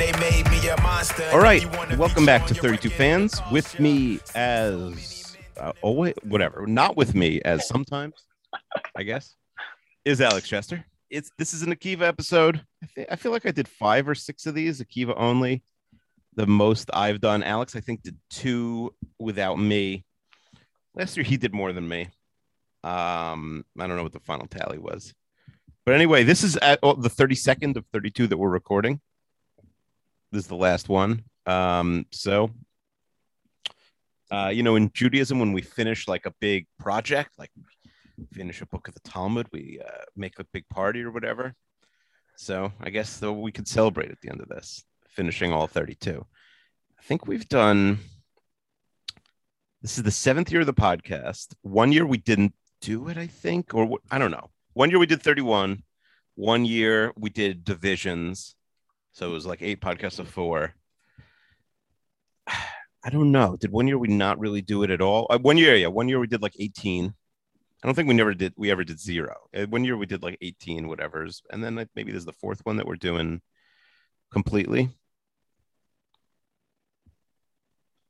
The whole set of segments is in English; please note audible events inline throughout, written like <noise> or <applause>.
They made me a monster. All right, If you wanna be welcome back to 32 fans. With me as uh, oh wait, whatever. Not with me as sometimes, I guess, is Alex Chester. It's this is an Akiva episode. I, thi- I feel like I did five or six of these Akiva only. The most I've done. Alex, I think, did two without me. Last year he did more than me. Um, I don't know what the final tally was, but anyway, this is at oh, the 32nd of 32 that we're recording. This is the last one. Um, so uh, you know, in Judaism, when we finish like a big project, like finish a book of the Talmud, we uh, make a big party or whatever. So I guess we could celebrate at the end of this, finishing all 32. I think we've done. This is the seventh year of the podcast. One year we didn't do it, I think, or I don't know. One year we did 31. One year we did divisions. So it was like eight podcasts of four. <sighs> I don't know. Did one year we not really do it at all? Uh, one year, yeah. One year we did like 18. I don't think we never did. We ever did zero. Uh, One year we did like 18, whatever's, and then like, maybe this is the fourth one that we're doing completely.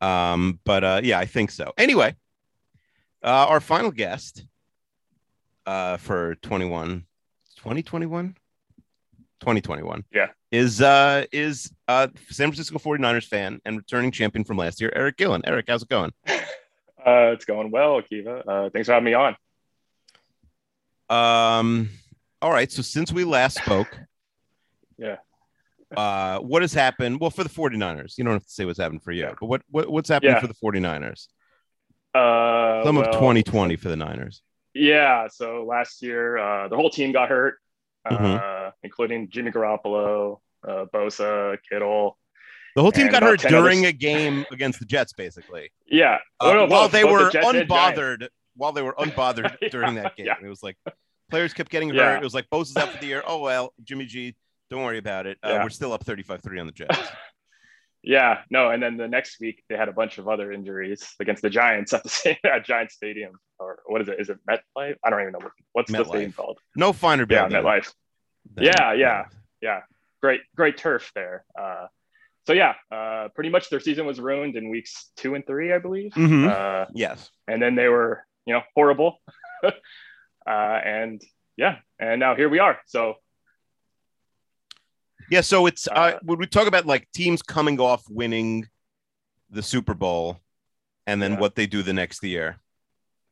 Um, but uh, yeah, I think so. Anyway, uh, our final guest uh, for 21, 2021, 2021. Yeah. Is uh is uh San Francisco 49ers fan and returning champion from last year, Eric Gillen. Eric, how's it going? <laughs> Uh, it's going well, Akiva. Uh, thanks for having me on. Um, all right. So since we last spoke, <laughs> Yeah. Uh, what has happened? Well, for the 49ers, you don't have to say what's happened for you, Yeah. but what, what what's happened Yeah. for the 49ers? Uh, Some of 2020 for the Niners. Yeah. So last year, uh, the whole team got hurt, uh, Mhm. including Jimmy Garoppolo, uh, Bosa, Kittle. The whole team got hurt 10 others. during a game against the Jets, basically. Yeah. Uh, no, while both- they both were Giants. unbothered, while they were unbothered <laughs> Yeah, during that game, yeah. it was like players kept getting hurt. Yeah. It was like Bosa's out for the year. Oh well, Jimmy G, don't worry about it. Uh. We're still up 35-3 on the Jets. Yeah. No. And then the next week, they had a bunch of other injuries against the Giants at the <laughs> same at Giant Stadium. Or what is it? Is it MetLife? I don't even know. What, what's the MetLife. stadium called? No finer Yeah, building. MetLife. than- Yeah, yeah. Yeah. Great, great turf there. Uh, so yeah, uh, pretty much their season was ruined in weeks two and three, I believe. Mhm. Uh, Yes. and then they were, you know, horrible. <laughs> uh, and yeah, and now here we are. So Yeah, so it's uh, Uh, when we talk about like teams coming off winning the Super Bowl and then Yeah. what they do the next year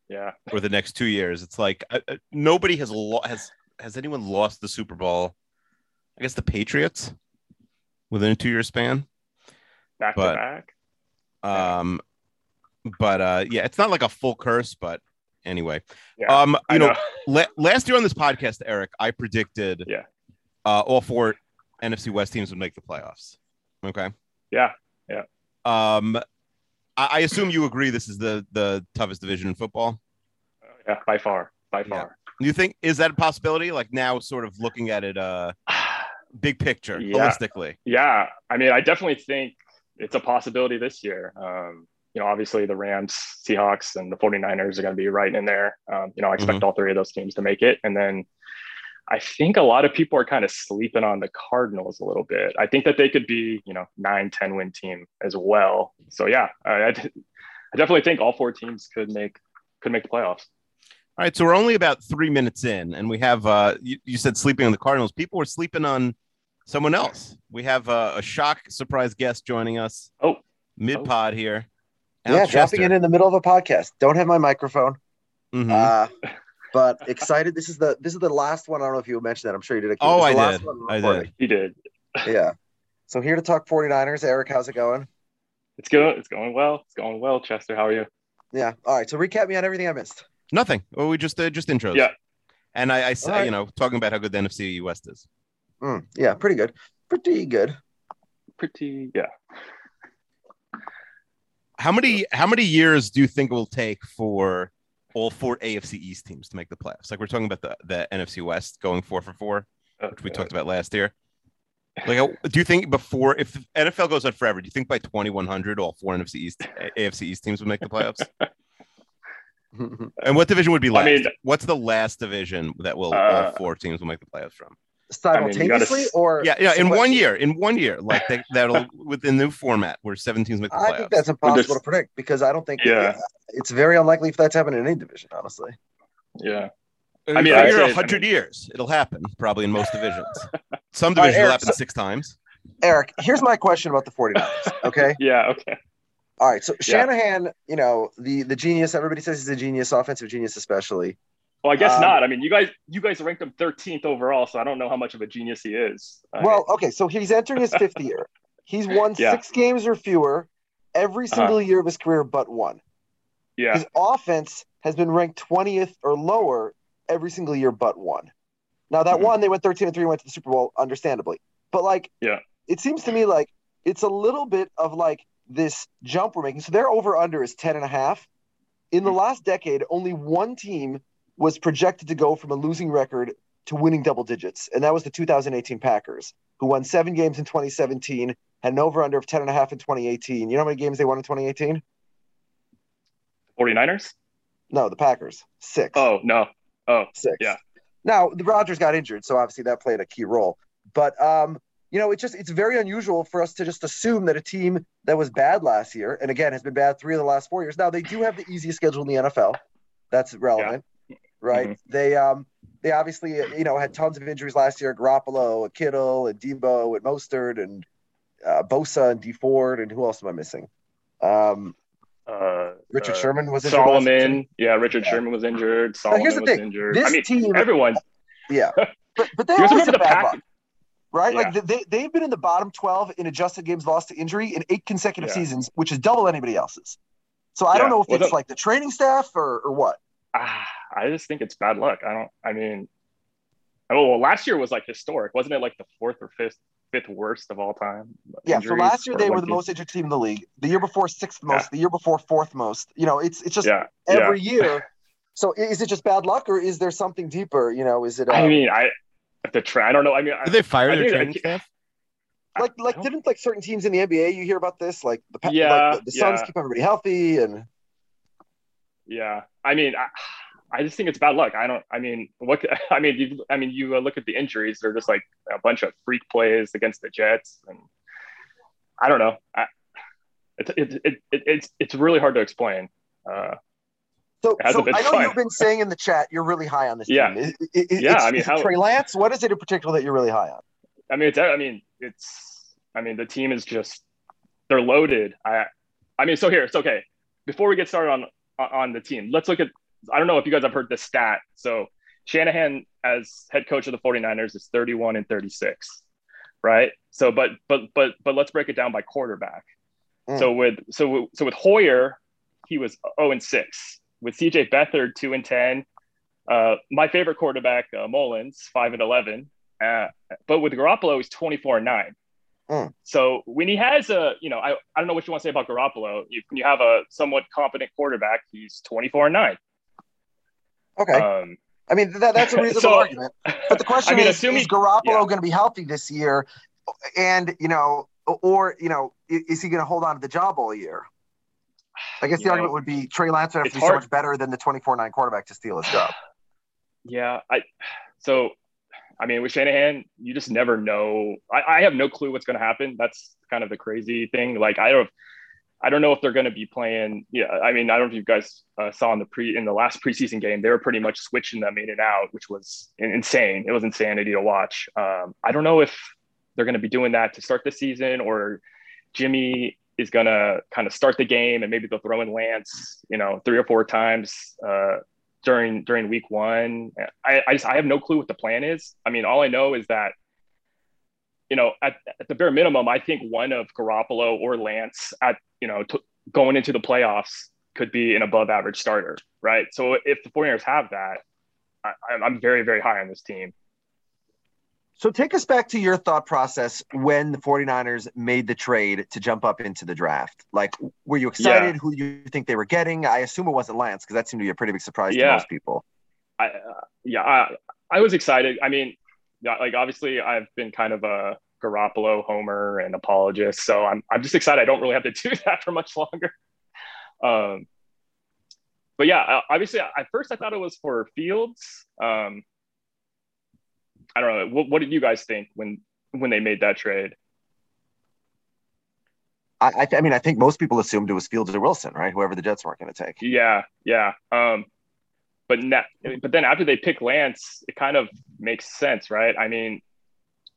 yeah, or the next two years, it's like uh, uh, nobody has lo- has has anyone lost the Super Bowl? I guess the Patriots within a two year span. back But- to back. Um, but uh, yeah, it's not like a full curse, but anyway, Yeah, um, I you know, know. la- last year on this podcast, Eric, I predicted, Yeah. uh, all four NFC West teams would make the playoffs. Okay. Yeah, Yeah. Um, I, I assume you agree this is the the toughest division in football. yeah, by far, by far. Do you think is that a possibility? Like now, sort of looking at it, uh, <sighs> big picture, Yeah. holistically. Yeah, I mean, I definitely think it's a possibility this year. Um, you know, obviously the Rams, Seahawks, and the 49ers are going to be right in there. Um, you know, I expect all three of those teams to make it. And then I think a lot of people are kind of sleeping on the Cardinals a little bit. I think that they could be, you know, nine, 10 win team as well. So yeah, I definitely think all four teams could make could make the playoffs. All right, so we're only about three minutes in, and we have uh, you, you said sleeping on the Cardinals. People were sleeping on someone else. We have uh, a shock surprise guest joining us. Oh, mid pod here. Yeah, Alex dropping Chester. in in the middle of a podcast. Don't have my microphone. Mhm. Uh, but excited. This is the this is the last one. I don't know if you mentioned that. I'm sure you did. Akil. oh, This I last did. one I did. he did. Yeah. So here to talk 49ers. Eric, how's it going? It's going. It's going well. It's going well. Chester, how are you? Yeah. All right. So recap me on everything I missed. Nothing. Well, we just uh, just intros. Yeah. And I, I said, All right. you know, talking about how good the NFC West is. Mm, yeah, pretty good. Pretty good. Pretty. Yeah. How many how many years do you think it will take for all four AFC East teams to make the playoffs? Like we're talking about the, the NFC West going four for four, which we talked about last year. <laughs> Like, do you think before, if the NFL goes on forever, do you think by 2100 all four NFC East AFC East teams would make the playoffs? <laughs> And what division would be I last? mean- What's the last division that will all Uh, four teams will make the playoffs from? Mean, gotta Simultaneously or Yeah, yeah, in one year, in one year, like they, that'll with the new format where seven teams make the I think that's impossible to predict because I don't think Yeah. it's very unlikely if that's happening in any division, honestly. Yeah. I I mean, mean, I'd figure say- I a hundred mean- years, it'll happen probably in most divisions. <laughs> Some All right, divisions will Eric, happen so- six times. Eric, here's my question about the 49ers. <laughs> Okay. Yeah. Okay. All right. So Yeah. Shanahan, you know, the the genius, everybody says he's a genius, offensive genius especially. Well, I guess Um, not. I mean, you guys, you guys ranked him 13th overall, so I don't know how much of a genius he is. I Well, okay, so he's entering his fifth year. <laughs> He's won Yeah. six games or fewer every Uh-huh. single year of his career but one. yeah. His offense has been ranked 20th or lower every single year but one. Now that Mhm. one, they went 13 and 3 went to the Super Bowl, understandably. But like Yeah. it seems to me like it's a little bit of like this jump we're making. So their over under is 10 and a half. In Hmm. the last decade, only one team was projected to go from a losing record to winning double digits, and that was the 2018 Packers, who won seven games in 2017, had an over under of 10 and a half in 2018. You know how many games they won in 2018? 49ers? No, the Packers. Six. Oh, no. Oh, six. yeah. Now the Rodgers got injured, so obviously that played a key role. But um, you know, it's just it's very unusual for us to just assume that a team that was bad last year, and again has been bad three of the last four years. Now they do have the easiest schedule in the NFL. That's relevant, right? They um they obviously you know had tons of injuries last year. Garoppolo, Kittle, and Deebo, and Mostert, and uh, Bosa, and Dee Ford, and who else am I missing? Um, Uh, Richard uh, Sherman was injured. Solomon. Yeah, Richard Yeah. Sherman was injured. Solomon here's the was thing: injured. this I mean, team, everyone. yeah, <laughs> but, but they always the bad Pack- right? Yeah. Like they they've been in the bottom twelve in adjusted games lost to injury in eight consecutive Yeah. seasons, which is double anybody else's. So I don't know if Well, it's the- like the training staff or or what. Ah, I just think it's bad luck. I don't. I mean, oh well, last year was like historic, wasn't it? Like the fourth or fifth fifth worst of all time. Yeah, Injuries so last year for they were the most injured team in the league. The year before sixth most. Yeah. The year before fourth most. You know, it's it's just Yeah, every yeah. <laughs> year. So is it just bad luck or is there something deeper? You know, is it? I um, mean, I the tra- I don't know. I mean, I, Did they fire I their think- training staff? like like didn't like certain teams in the NBA you hear about this like the Yeah, like the, the Suns yeah. keep everybody healthy and Yeah, I mean, I, I just think it's bad luck. I don't. I mean, what? <laughs> I mean, you, I mean, you uh, look at the injuries; they're just like a bunch of freak plays against the Jets, and I don't know. I, it's it, it, it, it's it's really hard to explain. Uh, So, so I know fun. you've been saying in the chat you're really high on this Yeah. team. I- I- I- Yeah, I mean, how- Trey Lance. What is it in particular that you're really high on? I mean, it's I mean, it's I mean, the team is just they're loaded. I I mean, so here, it's okay. Before we get started on on the team, let's look at I don't know if you guys have heard this stat. So Shanahan as head coach of the 49ers is 31 and 36. Right? So but but but but let's break it down by quarterback. Mm. So with so so with Hoyer, he was 0 and 6. With CJ Beathard 2 and 10. Uh, my favorite quarterback, uh, Mullens, 5 and 11. Uh, but with Garoppolo, he's 24 and 9. Mm. So when he has a, you know, I, I don't know what you want to say about Garoppolo. If when you have a somewhat competent quarterback, he's 24 and 9. Okay, Um, I mean that, that's a <laughs> reasonable so- argument. But the question I mean, is, assuming- is Garoppolo yeah. going to be healthy this year? And you know, or you know, is he going to hold on to the job all year? I guess You the know, argument would be Trey Lance would have to be so much better than the 24-9 quarterback to steal his job. Yeah, I so I mean, with Shanahan, you just never know. I, I have no clue what's going to happen. That's kind of the crazy thing. Like, I don't, I don't know if they're going to be playing. Yeah, I mean, I don't know if you guys uh, saw in the pre in the last preseason game, they were pretty much switching them in and out, which was insane. It was insanity to watch. Um, I don't know if they're going to be doing that to start the season or Jimmy is going to kind of start the game and maybe they'll throw in Lance, you know, three or four times uh, during during week one. I, I just I have no clue what the plan is. I mean, all I know is that you know, at, at the bare minimum, I think one of Garoppolo or Lance at you know t- going into the playoffs could be an above average starter, right? So if the 49ers have that, I, I'm very very high on this team. So take us back to your thought process when the 49ers made the trade to jump up into the draft. Like, were you excited? Yeah. Who do you think they were getting? I assume it wasn't Lance because that seemed to be a pretty big surprise Yeah. to most people. I, uh, yeah, I, I was excited. I mean, like obviously I've been kind of a Garoppolo homer and apologist, so I'm I'm just excited. I don't really have to <laughs> do that for much longer. Um, but yeah, uh, obviously at first I thought it was for Fields. Um, I don't know. What, what did you guys think when when they made that trade? I, I, th- I mean, I think most people assumed it was Fields or Wilson, right? Whoever the Jets weren't going to take. Yeah, yeah. Um, but na- but then after they pick Lance, it kind of makes sense, right? I mean,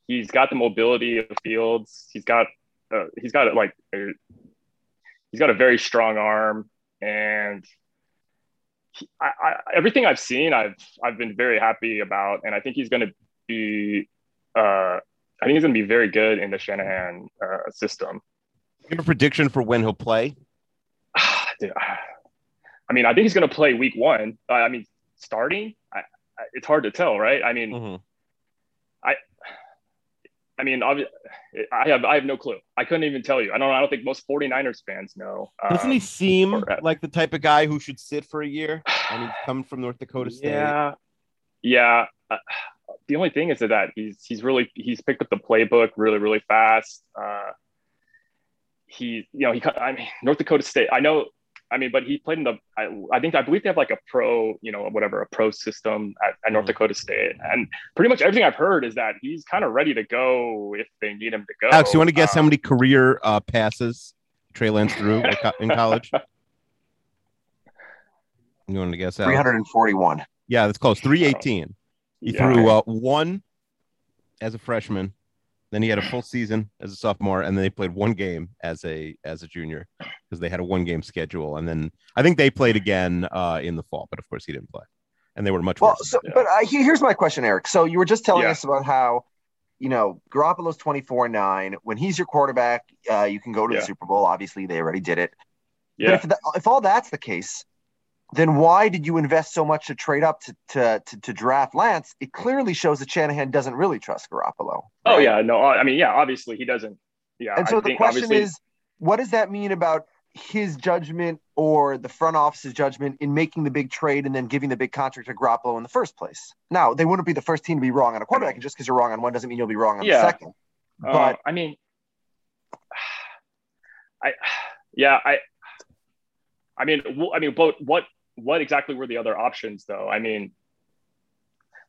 he's got the mobility of Fields. He's got uh, he's got like a, he's got a very strong arm, and he, I, I, everything I've seen, I've I've been very happy about, and I think he's going to be. Uh, I think he's going to be very good in the Shanahan uh, system. You have a prediction for when he'll play? <sighs> Dude, I mean, I think he's going to play week one. Uh, I mean, starting, I, I, it's hard to tell, right? I mean, Mhm. I, I mean, I have I have no clue. I couldn't even tell you. I don't. I don't think most 49ers fans know. Doesn't he seem or- like the type of guy who should sit for a year? And he's coming from North Dakota State. Yeah, yeah. Uh, the only thing is that he's he's really he's picked up the playbook really really fast. Uh, he you know he cut- I mean North Dakota State. I know. I mean, but he played in the. I, I think I believe they have like a pro, you know, whatever a pro system at, at North Mhm. Dakota State, and pretty much everything I've heard is that he's kind of ready to go if they need him to go. Alex, you want to guess how Um, many career uh, passes Trey Lance threw in college? <laughs> You want to guess? Alex? 341. Yeah, that's close. 318. He Yeah. threw uh, one as a freshman. Then he had a full season as a sophomore, and then they played one game as a as a junior because they had a one game schedule. And then I think they played again uh, in the fall, but of course he didn't play, and they were much Well, worse. so, but uh, here's my question, Eric. So you were just telling Yeah. us about how, you know, Garoppolo's 24 9. When he's your quarterback, uh, you can go to Yeah. the Super Bowl. Obviously, they already did it. Yeah. But if, that, if all that's the case, then why did you invest so much to trade up to, to, to, to draft Lance? It clearly shows that Shanahan doesn't really trust Garoppolo. Oh yeah, no. I mean, yeah. Obviously, he doesn't. Yeah. And so I the question obviously- is, what does that mean about his judgment or the front office's judgment in making the big trade and then giving the big contract to Garoppolo in the first place? Now, they wouldn't be the first team to be wrong on a quarterback, and just because you're wrong on one doesn't mean you'll be wrong on Yeah. the second. Uh, But I mean, <sighs> I <sighs> yeah, I I mean, I mean, but what what exactly were the other options though? I mean,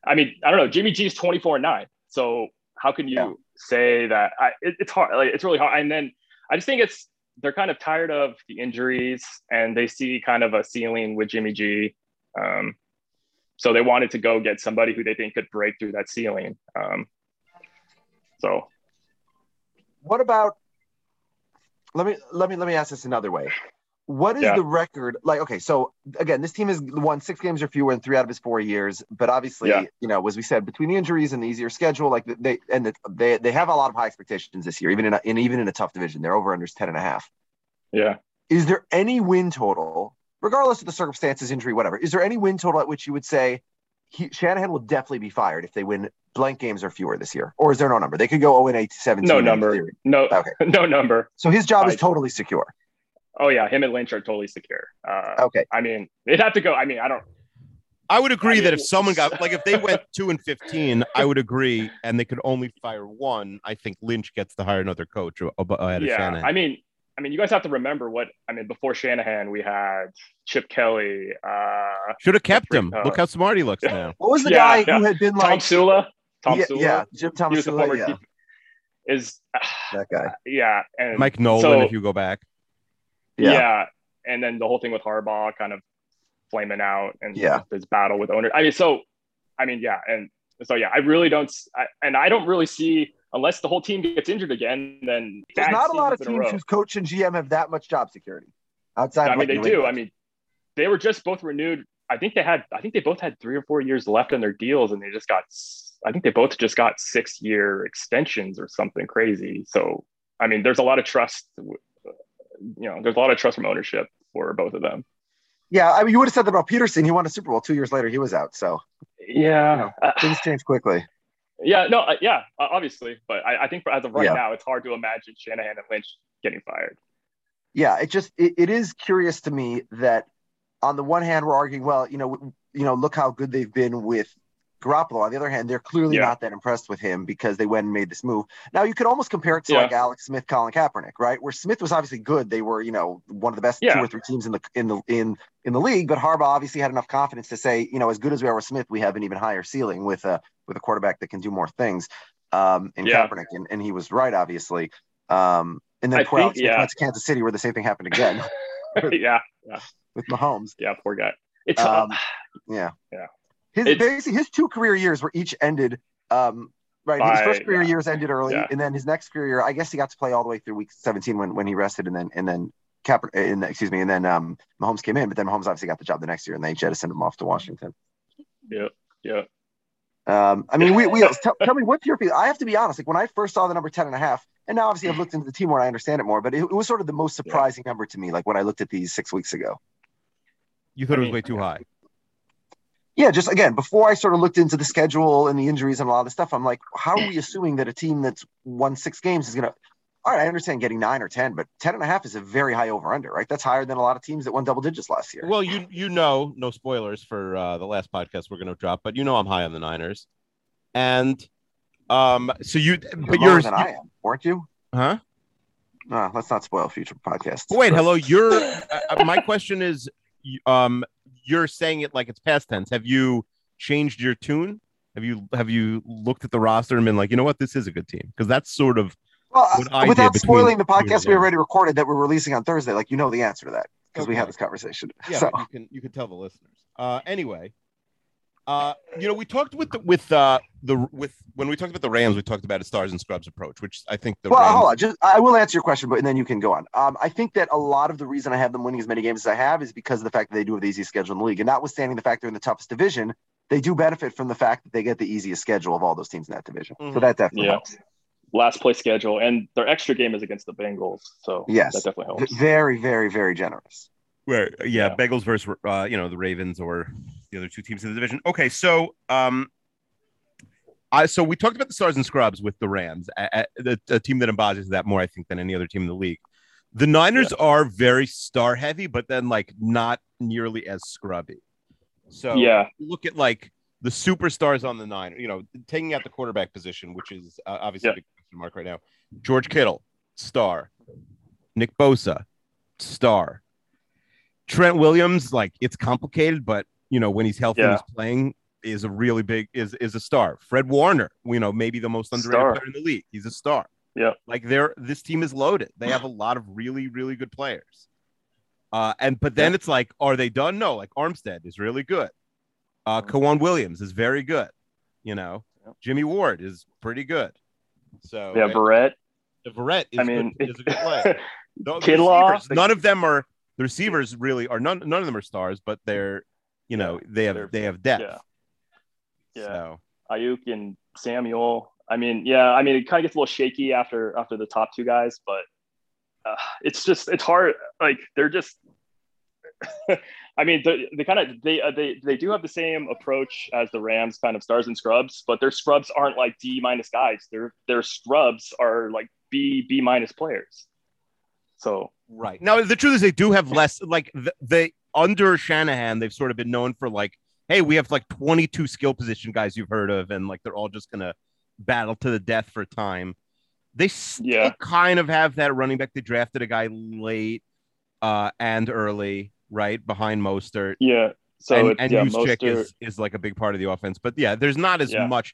I mean, I don't know. Jimmy G is twenty four and nine, so how can you Yeah. say that? I it, it's hard. Like, it's really hard. And then I just think it's they're kind of tired of the injuries, and they see kind of a ceiling with Jimmy G. Um, so they wanted to go get somebody who they think could break through that ceiling. Um, so what about let me let me let me ask this another way. What is Yeah. the record like? Okay, so again, this team has won six games or fewer in three out of his four years. But obviously, Yeah. you know, as we said, between the injuries and the easier schedule, like they and the, they they have a lot of high expectations this year, even in, a, in even in a tough division. They're over under ten and a half. yeah. Is there any win total, regardless of the circumstances, injury, whatever? Is there any win total at which you would say he, Shanahan will definitely be fired if they win blank games or fewer this year? Or is there no number? They could go 0 and 8 17. No number. No, Okay. <laughs> no number. So his job is I- totally secure. Oh yeah, him and Lynch are totally secure. Uh, Okay. I mean, they'd have to go. I mean, I don't. I would agree I that if someone got like if they went <laughs> two and fifteen, I would agree, and they could only fire one. I think Lynch gets to hire another coach a- a- ahead of Yeah, Shanahan. I mean, I mean, you guys have to remember what I mean. Before Shanahan, we had Chip Kelly, uh, Should have kept him. out. Look how smart he looks <laughs> now. What was the Yeah, guy yeah. who had been like Tom like Sula. Tom yeah, Sula. yeah, Jim he Thomas. Sula, yeah, keeper. Is <sighs> that guy. yeah, and Mike Nolan, so- if you go back. Yeah. yeah. and then the whole thing with Harbaugh kind of flaming out and Yeah. his battle with owner. I mean, so I mean, yeah, and so yeah, I really don't, I, and I don't really see unless the whole team gets injured again. Then There's not a lot of seasons in a teams whose coach and GM have that much job security outside. I mean, they do. I mean, they were just both renewed. I think they had. I think they both had three or four years left on their deals, and they just got. I think they both just got six-year extensions or something crazy. So, I mean, there's a lot of trust. You know, there's a lot of trust from ownership for both of them. yeah, I mean, you would have said that about Pederson. He won a Super Bowl two years later. He was out, so Yeah, uh, things change quickly. yeah, no, uh, yeah, uh, obviously, but I, I think for, as of right Yeah. now, it's hard to imagine Shanahan and Lynch getting fired. Yeah, it just it, it is curious to me that on the one hand we're arguing, well, you know, you know, look how good they've been with Garoppolo. On the other hand, they're clearly Yeah. not that impressed with him because they went and made this move. Now you could almost compare it to Yeah. like Alex Smith, Colin Kaepernick, right? Where Smith was obviously good. They were, you know, one of the best Yeah. two or three teams in the in the in in the league. But Harbaugh obviously had enough confidence to say, you know, as good as we are with Smith, we have an even higher ceiling with a with a quarterback that can do more things. Um, in Yeah. Kaepernick, and, and he was right, obviously. Um, and then I poor think- Alex yeah. went to Kansas City, where the same thing happened again <laughs> yeah, yeah, <laughs> with Mahomes. yeah, poor guy. It's Um, uh, Yeah. Yeah. His It's- basically his two career years were each ended. Um, right. his first career yeah. years ended early, Yeah. and then his next career year, I guess he got to play all the way through week 17 when when he rested, and then and then Cap, in, excuse me, and then um, Mahomes came in, but then Mahomes obviously got the job the next year, and they jettisoned him off to Washington. yeah, yeah. Um, I mean, we, we <laughs> tell, tell me what's your feeling? I have to be honest. Like when I first saw the number 10 and a half, and now obviously I've looked into the team more and I understand it more, but it, it was sort of the most surprising number to me. Like when I looked at these six weeks ago. You thought I it was way too high. Yeah, just again, before I sort of looked into the schedule and the injuries and a lot of the stuff, I'm like, how are we assuming that a team that's won six games is going to, all right, I understand getting nine or 10, but 10 and a half is a very high over under, right? That's higher than a lot of teams that won double digits last year. Well, you you know, no spoilers for uh, the last podcast we're going to drop, but you know I'm high on the Niners, and um, so you, but you're, than I am, weren't you? huh? No, let's not spoil future podcasts. Wait, hello. <laughs> You're. Uh, my question is, um, you're saying it like it's past tense. Have you changed your tune? Have you have you looked at the roster and been like, you know what, this is a good team? Because that's sort of Well, what I without spoiling the podcast we already recorded that we're releasing on Thursday, like you know the answer to that because we Okay. had this conversation. yeah. so you can you can tell the listeners. Uh, anyway, uh, you know, we talked with the with uh the with when we talked about the Rams, we talked about a stars and scrubs approach, which I think the well, Rams. hold on. Just I will answer your question, but and then you can go on. Um, I think that a lot of the reason I have them winning as many games as I have is because of the fact that they do have the easiest schedule in the league, and notwithstanding the fact they're in the toughest division, they do benefit from the fact that they get the easiest schedule of all those teams in that division. So Mhm. that definitely Yeah. helps. Last place schedule, and their extra game is against the Bengals, so Yes. that definitely V- helps. very, very, very generous. Where yeah, Yeah. Bengals versus uh, you know the Ravens or the other two teams in the division. Okay, so um, I so we talked about the stars and scrubs with the Rams, a, a, the a team that embodies that more, I think, than any other team in the league. The Niners are very star heavy, but then like not nearly as scrubby. So Yeah, look at like the superstars on the nine, you know, taking out the quarterback position, which is uh, obviously Yeah. a big question mark right now. George Kittle, star. Nick Bosa, star. Trent Williams, like it's complicated, but you know, when he's healthy and Yeah. he's playing, is a really big is is a star. Fred Warner, you know, maybe the most underrated Star. player in the league. He's a star. Yeah. Like they're this team is loaded. They have a lot of really, really good players. Uh, and but then it's like, are they done? No, like Armstead is really good. Uh, K'Waun Williams is very good. You know. Jimmy Ward is pretty good. So yeah, Barrett. Verrett is, I mean, good, is a good player. <laughs> None of them are the receivers really are none none of them are stars, but they're you know they have they have depth. yeah. Yeah. So Aiyuk and Samuel. I mean, yeah, I mean, it kind of gets a little shaky after after the top two guys, but uh, it's just it's hard. Like they're just. <laughs> I mean, they, they kind of they uh, they they do have the same approach as the Rams, kind of stars and scrubs, but their scrubs aren't like D minus guys. Their their scrubs are like B B minus players. So right now, the truth is they do have less. Like th- they under Shanahan, they've sort of been known for like, hey, we have like twenty two skill position guys you've heard of, and like they're all just gonna battle to the death for time. They still Yeah. kind of have that running back. They drafted a guy late uh, and early, right behind Mostert. yeah, so and, it- and yeah, Juszczyk Mostert- is is like a big part of the offense. But yeah, there's not as Yeah. much.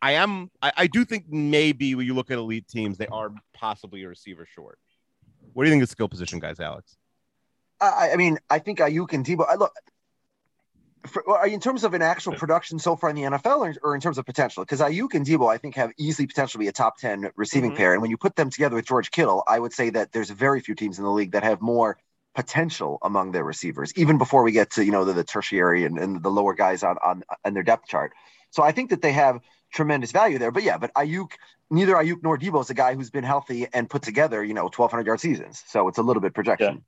I am. I, I do think maybe when you look at elite teams, they are possibly a receiver short. What do you think of the skill position guys, Alex? I, I mean, I think Aiyuk and Deebo. I look for, in terms of an actual production so far in the NFL, or, or in terms of potential, because Aiyuk and Deebo, I think, have easily potential to be a top ten receiving Mhm. pair. And when you put them together with George Kittle, I would say that there's very few teams in the league that have more potential among their receivers, even before we get to you know the, the tertiary and, and the lower guys on on on their depth chart. So I think that they have tremendous value there. But yeah, but Aiyuk, neither Aiyuk nor Deebo is a guy who's been healthy and put together, you know, 1,200 yard seasons. So it's a little bit projection.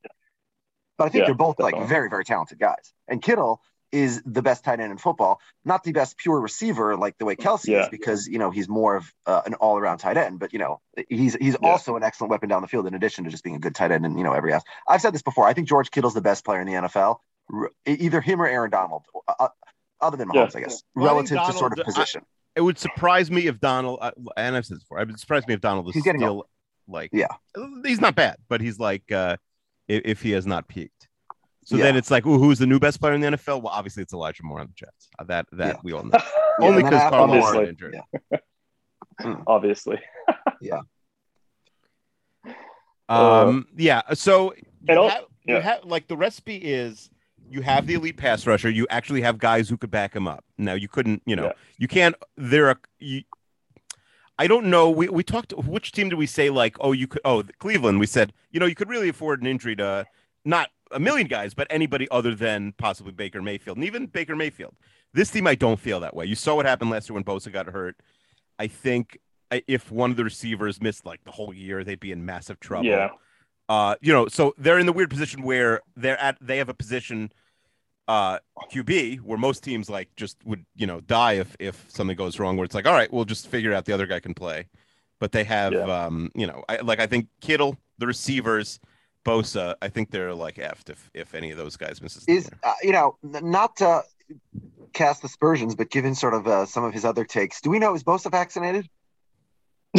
But I think Yeah, they're both like very, very talented guys. And Kittle is the best tight end in football, not the best pure receiver like the way Kelce is, because you know he's more of uh, an all around tight end. But you know he's he's Yeah. also an excellent weapon down the field in addition to just being a good tight end and you know every aspect. I've said this before. I think George Kittle's the best player in the NFL, r- either him or Aaron Donald, uh, other than Yeah. Mahomes, I guess, Well, I relative to sort of Donald- I- position. It would surprise me if Donald, uh, and I've said this before, it would surprise me if Donald is He's getting still like, Yeah. he's not bad, but he's like, uh, if, if he has not peaked. So Yeah. then it's like, ooh, who's the new best player in the NFL? Well, obviously it's Elijah Moore on the Jets. Uh, that that Yeah. we all <laughs> know. Yeah, Only because after Carl Moore- Lawson Obviously. injured. Yeah. <clears throat> obviously. <laughs> Um, yeah. So you And al- have, you have like the recipe is you have the elite pass rusher. You actually have guys who could back him up. Now you couldn't, you know, Yeah. you can't. There are. You, I don't know. We we talked. Which team did we say like? Oh, you could. Oh, Cleveland. We said you know you could really afford an injury to not a million guys, but anybody other than possibly Baker Mayfield, and even Baker Mayfield. This team, I don't feel that way. You saw what happened last year when Bosa got hurt. I think if one of the receivers missed like the whole year, they'd be in massive trouble. Yeah. Uh, you know, so they're in the weird position where they're at. They have a position, uh, QB, where most teams like just would you know die if if something goes wrong. Where it's like, all right, we'll just figure out the other guy can play. But they have, Yeah. um, you know, I, like I think Kittle, the receivers, Bosa. I think they're like effed if if any of those guys misses. is uh, you know not to cast aspersions, but given sort of uh, some of his other takes, do we know is Bosa vaccinated? <laughs>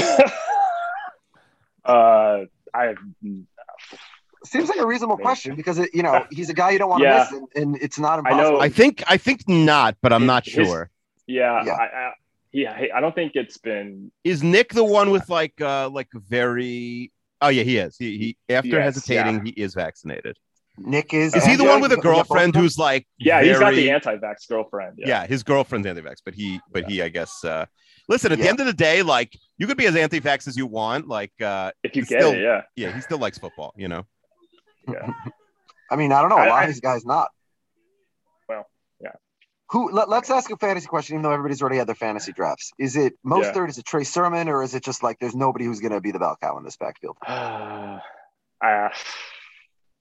uh, I Seems like a reasonable Maybe. question because it, you know <laughs> he's a guy you don't want to Yeah. miss, and, and it's not I know. impossible. I think I think not, but I'm not His- sure. yeah, Yeah. I, I, yeah, I don't think it's been. Is Nick the one with like uh like very? Oh yeah, he is. He he after Yes, hesitating, he is vaccinated. Nick is. Is he the one with a you got both of girlfriend who's like Yeah, he's got the anti-vax girlfriend. yeah. Yeah, his girlfriend's anti-vax, but he but he I guess uh listen, at the end of the day, like you could be as anti-vax as you want. Like uh if you get still- it, yeah, yeah, he still likes football, you know. Yeah. <laughs> I mean, I don't know. A I- lot I- of these guys not. Well, yeah. Who? Let, us ask a fantasy question, even though everybody's already had their fantasy drafts. Is it Mostert? Is it Trey Sermon? Or is it just like there's nobody who's going to be the bell cow in this backfield? <sighs> Uh, I,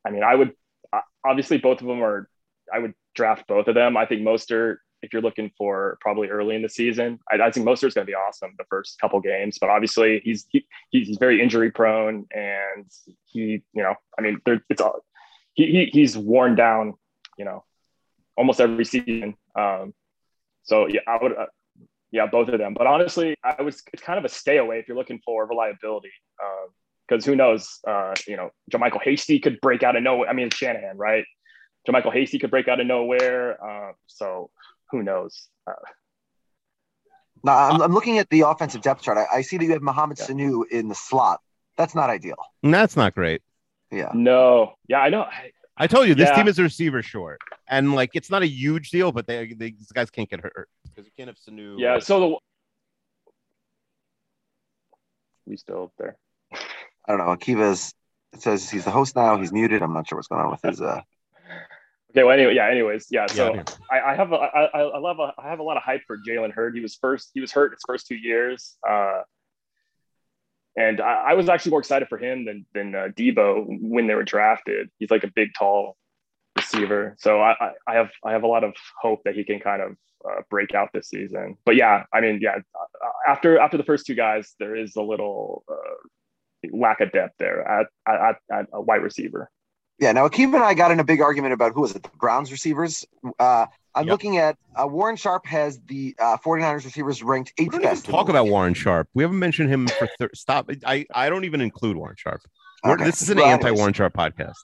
I mean, I would uh, obviously both of them are. I would draft both of them. I think Mostert, if you're looking for probably early in the season, I, I think Mostert's going to be awesome the first couple games. But obviously, he's he, he's very injury prone, and he, you know, I mean, it's all he, he he's worn down, you know, almost every season. Um, so yeah, I would. Uh, yeah, both of them. But honestly, I was it's kind of a stay away if you're looking for reliability. Um, because who knows? Uh, you know, JaMycal Hasty could break out of nowhere. I mean, Shanahan, right? JaMycal Hasty could break out of nowhere. Uh, so who knows? Uh, Now, I'm, I'm looking at the offensive depth chart. I, I see that you have Mohamed Yeah. Sanu in the slot. That's not ideal. That's not great. Yeah. no, yeah, I know. I, I told you this Yeah. team is a receiver short, and like it's not a huge deal, but they, they these guys can't get hurt because you can't have Sanu. yeah. So the we still up there. I don't know. Akiva's it says he's the host now. He's muted. I'm not sure what's going on with his. Uh, Okay. Well, anyway, yeah. Anyways, yeah. So yeah. I, I have a, I, I love a, I have a lot of hype for Jalen Hurd. He was first. He was hurt his first two years. Uh, and I, I was actually more excited for him than than uh, Deebo when they were drafted. He's like a big, tall receiver. So I, I, I have I have a lot of hope that he can kind of uh, break out this season. But yeah, I mean, yeah. After after the first two guys, there is a little uh, lack of depth there at at, at a wide receiver. Yeah. Now Akiva and I got in a big argument about who was it? The Browns receivers. Uh, I'm Yep. looking at uh, Warren Sharp has the uh, 49ers receivers ranked eighth best. talk about. Warren Sharp. We haven't mentioned him for thir- stop. I I don't even include Warren Sharp. Okay. This is an Well, anti Warren Sharp podcast.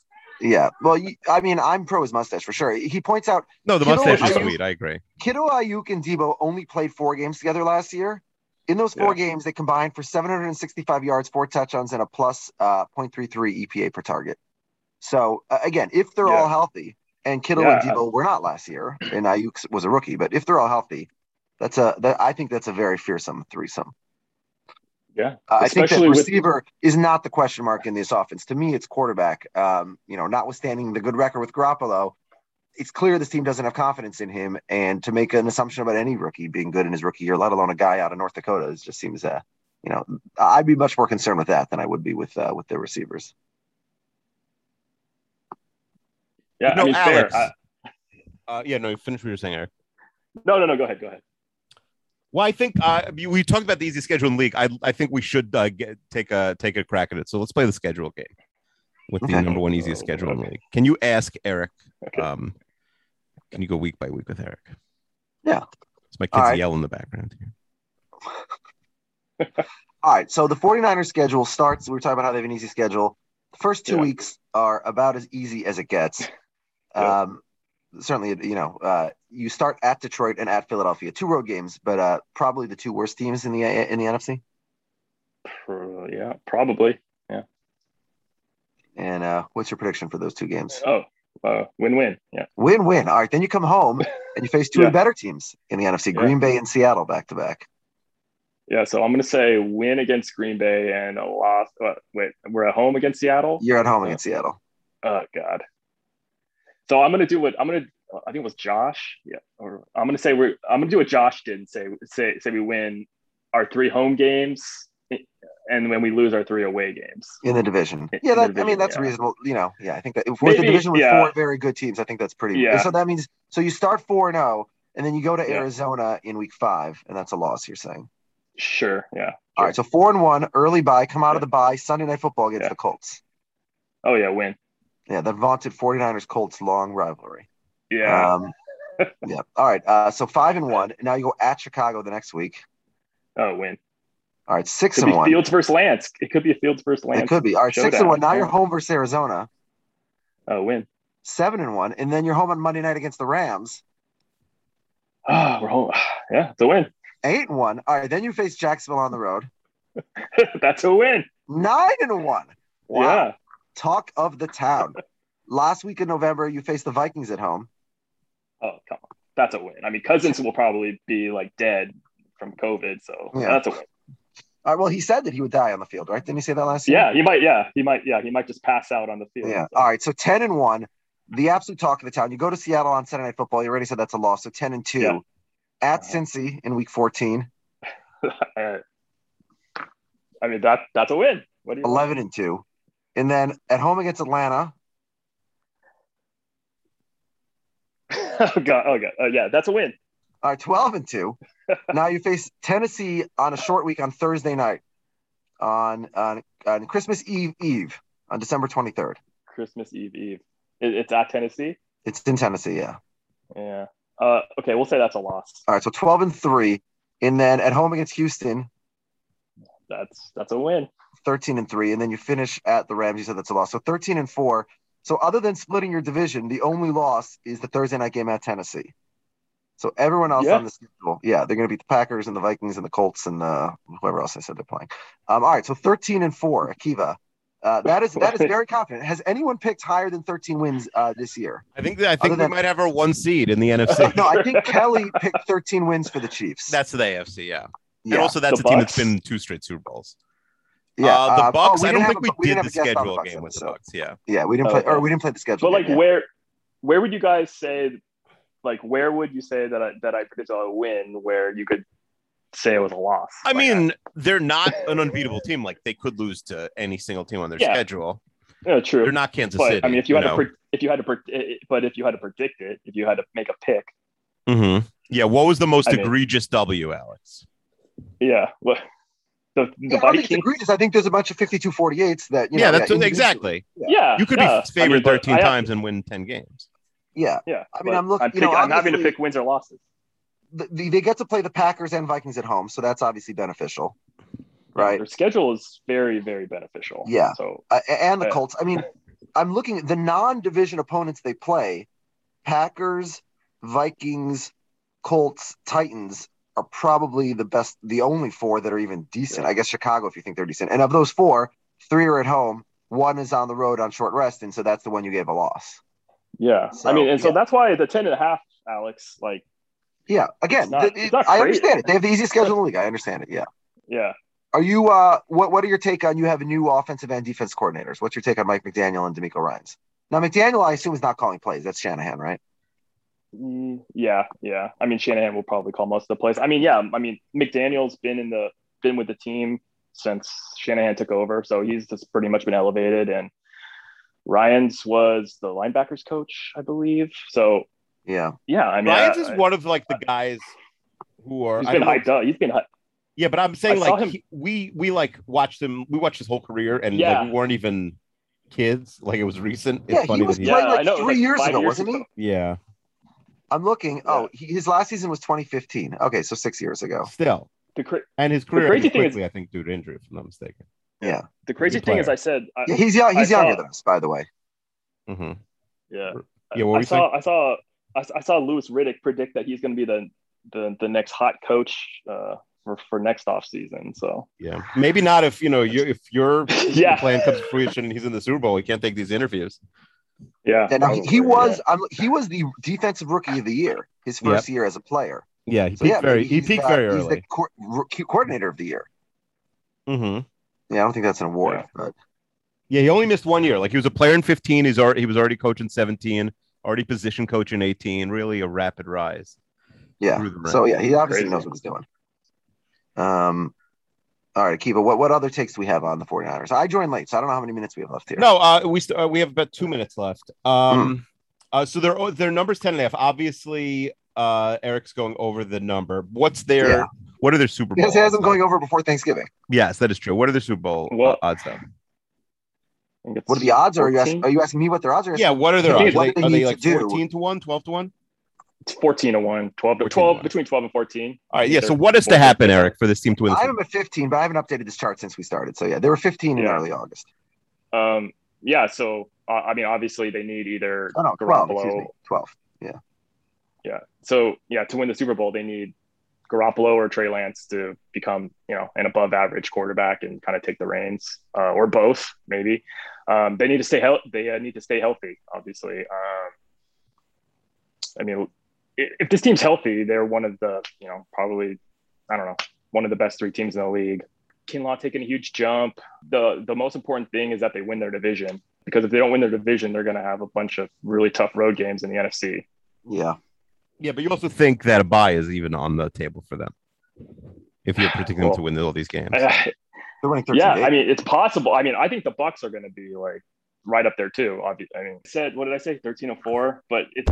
Yeah. Well, you, I mean, I'm pro his mustache for sure. He points out No, the Kittle, mustache is you- sweet. I agree. Kittle, Aiyuk, and Deebo only played four games together last year. In those four Yeah. games, they combined for 765 yards, four touchdowns, and a plus uh, 0.33 EPA per target. So uh, again, if they're all healthy, and Kittle Yeah. and Deebo were not last year, and Aiyuk was a rookie, but if they're all healthy, that's a that, I think that's a very fearsome threesome. Yeah. Uh, I think that Especially with- receiver is not the question mark in this offense. To me, it's quarterback. Um, you know, notwithstanding the good record with Garoppolo, it's clear this team doesn't have confidence in him. And to make an assumption about any rookie being good in his rookie year, let alone a guy out of North Dakota, is just seems, uh, you know, I'd be much more concerned with that than I would be with uh, with their receivers. Yeah, no, I mean, Alex. fair. I- uh, yeah, no, finish what you're saying, Eric. no, no, no. Go ahead. Go ahead. Well, I think uh, we we talked about the easy schedule in league. I I think we should uh, get take a take a crack at it. So let's play the schedule game with the Okay. number one easiest <laughs> schedule in league. Can you ask Eric? Okay. Um, can you go week by week with Eric? Yeah. It's my kids All right. yell in the background here. <laughs> All right. So the 49ers schedule starts. We were talking about how they have an easy schedule. The first two Yeah. weeks are about as easy as it gets. Yeah. Um, certainly, you know, uh, you start at Detroit and at Philadelphia, two road games, but uh, probably the two worst teams in the in the NFC. Yeah, probably. Yeah. And uh, what's your prediction for those two games? Oh, uh, win-win. Yeah. Win win. All right. Then you come home <laughs> and you face two Yeah. better teams in the NFC: Yeah. Green Bay and Seattle back to back. Yeah. So I'm going to say win against Green Bay and a loss. Uh, wait, we're at home against Seattle. You're at home against Seattle. Oh God. So I'm gonna do what I'm gonna. I think it was Josh. Yeah. Or I'm gonna say we're. I'm gonna do what Josh did. and Say say say we win our three home games, eh, and when we lose our three away games. in the division. In Yeah, that, I mean that's yeah. reasonable. You know, yeah, I think that if with the division with yeah. four very good teams, I think that's pretty. Yeah. So that means so you start four and zero, and then you go to Yeah. Arizona in week five, and that's a loss. You're saying. Sure. Yeah. All right, so four and one, early bye, come out of the bye, Sunday night football against the Colts. Oh yeah, win. Yeah, the vaunted 49ers Colts long rivalry. Yeah. Um, <laughs> yeah. All right. Uh, so five and one. Now you go at Chicago the next week. oh, win. All right, six Could and be one. Fields versus Lance. It could be a Fields versus Lance. It could be. All right, six and one. Now Yeah. you're home versus Arizona. Oh, win. Seven and one, and then you're home on Monday night against the Rams. Ah, <sighs> we're home. <sighs> Yeah, it's a win. Eight and one. All right, then you face Jacksonville on the road. <laughs> That's a win. Nine and one. Wow. Yeah. Talk of the town. Last week in November, you faced the Vikings at home. Oh, come on. That's a win. I mean, Cousins will probably be like dead from COVID, so Yeah. that's a win. All right, well, he said that he would die on the field, right? Didn't he say that last year? Yeah, he might. Yeah, he might. Yeah, he might just pass out on the field. Yeah. All right. So 10 and 1, the absolute talk of the town. You go to Seattle on Saturday Night Football. You already said that's a loss. So 10 and 2. Yeah. At Cincy in week 14, <laughs> Uh, I mean, that that's a win. What do you? 11 and 2. And then at home against Atlanta, <laughs> oh god. Oh god. Uh, yeah, that's a win. all right, 12 and 2. <laughs> now you face Tennessee on a short week on Thursday night on, on, on Christmas Eve Eve on December 23rd. Christmas Eve Eve. It, it's at Tennessee. It's in Tennessee, yeah. Yeah. Uh, okay, we'll say that's a loss. All right, so 12 and 3. And then at home against Houston, That's that's a win. 13 and 3 and then you finish at the Rams. You said that's a loss. So 13 and 4 so other than splitting your division the only loss is the Thursday night game at Tennessee. So everyone else Yeah. on the schedule yeah they're going to beat the Packers and the Vikings and the Colts and uh, whoever else I said they're playing. Um, all right so 13 and 4 Akiva. Uh, that is that is <laughs> very confident. Has anyone picked higher than 13 wins uh, this year? I think that I think Other we than- might have our one seed in the <laughs> NFC. no I think Kelly picked 13 wins for the Chiefs. That's the AFC, yeah. Yeah And also, that's The a team that's been two straight Super Bowls. yeah uh, the uh, Bucks. oh, I don't think a- we, didn't did the a guest schedule Bucks game with the episode. Bucks. Yeah, yeah we didn't play or we didn't play the schedule But like, game, yeah. where where would you guys say, like, where would you say that I that I predicted a win where you could say it was a loss? I Like, mean, they're not an unbeatable team. Like they could lose to any single team on their Yeah. schedule. yeah, true. They're not Kansas but City. I mean, if you had know? to, pre- if you had to, pre- but if you had to predict it, if you had to make a pick, Mm-hmm. Yeah. What was the most I mean- egregious W, Alex? Yeah, what the the Yeah, I think Vikings? egregious. I think there's a bunch of 52 48s that, you know, yeah, that's individually- exactly. Yeah, You could yeah. be favored I mean, 13 I have- times and win 10 games. Yeah. Yeah, I mean, I'm looking- I'm, you know, I'm having to pick wins or losses. The, the, they get to play the Packers and Vikings at home, so that's obviously beneficial, Yeah, right? Their schedule is very, very beneficial. Yeah. So Uh, and the Yeah. Colts. I mean, I'm looking at the non-division opponents they play. Packers, Vikings, Colts, Titans are probably the best, the only four that are even decent. I guess Chicago, if you think they're decent. And of those four, three are at home. One is on the road on short rest, and so that's the one you gave a loss. Yeah. So, I mean, and so that's why the 10 and a half, Alex, like, Yeah, again, It's not- it's I understand it. They have the easiest schedule in the league. I understand it. Yeah. yeah. Are you? Uh, what What are your take on? You have a new offensive and defense coordinators. What's your take on Mike McDaniel and DeMeco Ryans? Now, McDaniel, I assume, is not calling plays. That's Shanahan, right? Mm, Yeah, yeah. I mean, Shanahan will probably call most of the plays. I mean, yeah. I mean, McDaniel's been in the been with the team since Shanahan took over, so he's just pretty much been elevated. And Ryans was the linebackers coach, I believe. So Yeah. yeah, I mean, Ryans I- is one of like the guys who are. he's I been don't hyped up. He's been hyped. Yeah, but I'm saying I like him- he- we we like watched him. We watched his whole career, and Yeah. like we weren't even kids. Like it was recent. It's Yeah, he funny was that playing Yeah, like I know, three like years ago, years wasn't he? yeah. I'm looking. Oh, he, his last season was 2015. Okay, so six years ago. Still, The, cra- and his career crazy ended thing is- quickly, I think, due to injury, if I'm not mistaken. Yeah. the crazy Good thing is. I said, I, Yeah, he's young. He's I younger saw- than us, by the way. Mm-hmm. yeah, Yeah, what were I saw, I saw, I, I saw Louis Riddick predict that he's going to be the, the the next hot coach uh, for for next off season. So Yeah, maybe not if you know you if your <laughs> Yeah. plan comes to fruition and he's in the Super Bowl, he can't take these interviews. Yeah, And he, was um, he was the defensive rookie of the year his first year as a player. Yeah, he So peaked yeah, very he he's, peaked uh, very He's the early. co- coordinator of the year. hmm Yeah, I don't think that's an award, Yeah. but Yeah, he only missed one year. Like he was a player in 15. He's already he was already coaching 17, already position coach in 18. Really a rapid rise. yeah. So yeah, he obviously Crazy. knows what he's doing. Um, all right, Akiva, what what other takes do we have on the 49ers? I joined late, so I don't know how many minutes we have left here. No, uh, we st- uh, we have about two minutes left. Um, uh, so their their numbers 10 and a half. Obviously, uh, Eric's going over the number. What's their Yeah. what are their Super Bowl? because it hasn't odds, going over before Thanksgiving. Yes, that is true. What are their Super Bowl Well- uh, odds though? I think it's What are the odds? Or are you asking, are you asking me what their odds are? Yeah, what are their odds? Are what they, they are they need like to do. 14 to 1, 12 to 1? It's 14 to 1, 12 to 12, between 12 and 14. All right, yeah. So They're what has to happen, Eric, for this team to win? The I Super have them at 15, but I haven't updated this chart since we started. So yeah, they were 15 in early August. Um, yeah, so uh, I mean, obviously they need either Oh no, 12. Garoppolo. Me, 12. Yeah, Yeah. so yeah, to win the Super Bowl, they need Garoppolo or Trey Lance to become, you know, an above average quarterback and kind of take the reins, uh, or both, maybe. Um, they need to stay healthy. They uh, need to stay healthy, obviously. Um, I mean, i- if this team's healthy, they're one of the, you know, probably, I don't know, one of the best three teams in the league. Kinlaw taking a huge jump. The the most important thing is that they win their division because if they don't win their division, they're going to have a bunch of really tough road games in the NFC. Yeah. Yeah, but you also think that a buy is even on the table for them if you're predicting them to win all these games. I- They're winning 13 yeah, games. I mean, it's possible. I mean, I think the Bucs are going to be like right up there too. Obviously, I mean, I said what did I say? Thirteen and four, but it's